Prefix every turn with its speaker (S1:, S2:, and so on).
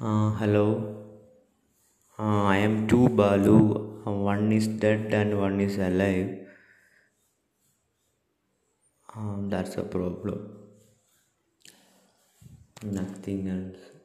S1: Uh, hello, uh, I am two Balu. Uh, one is dead and one is alive. Um, that's a problem. Nothing else.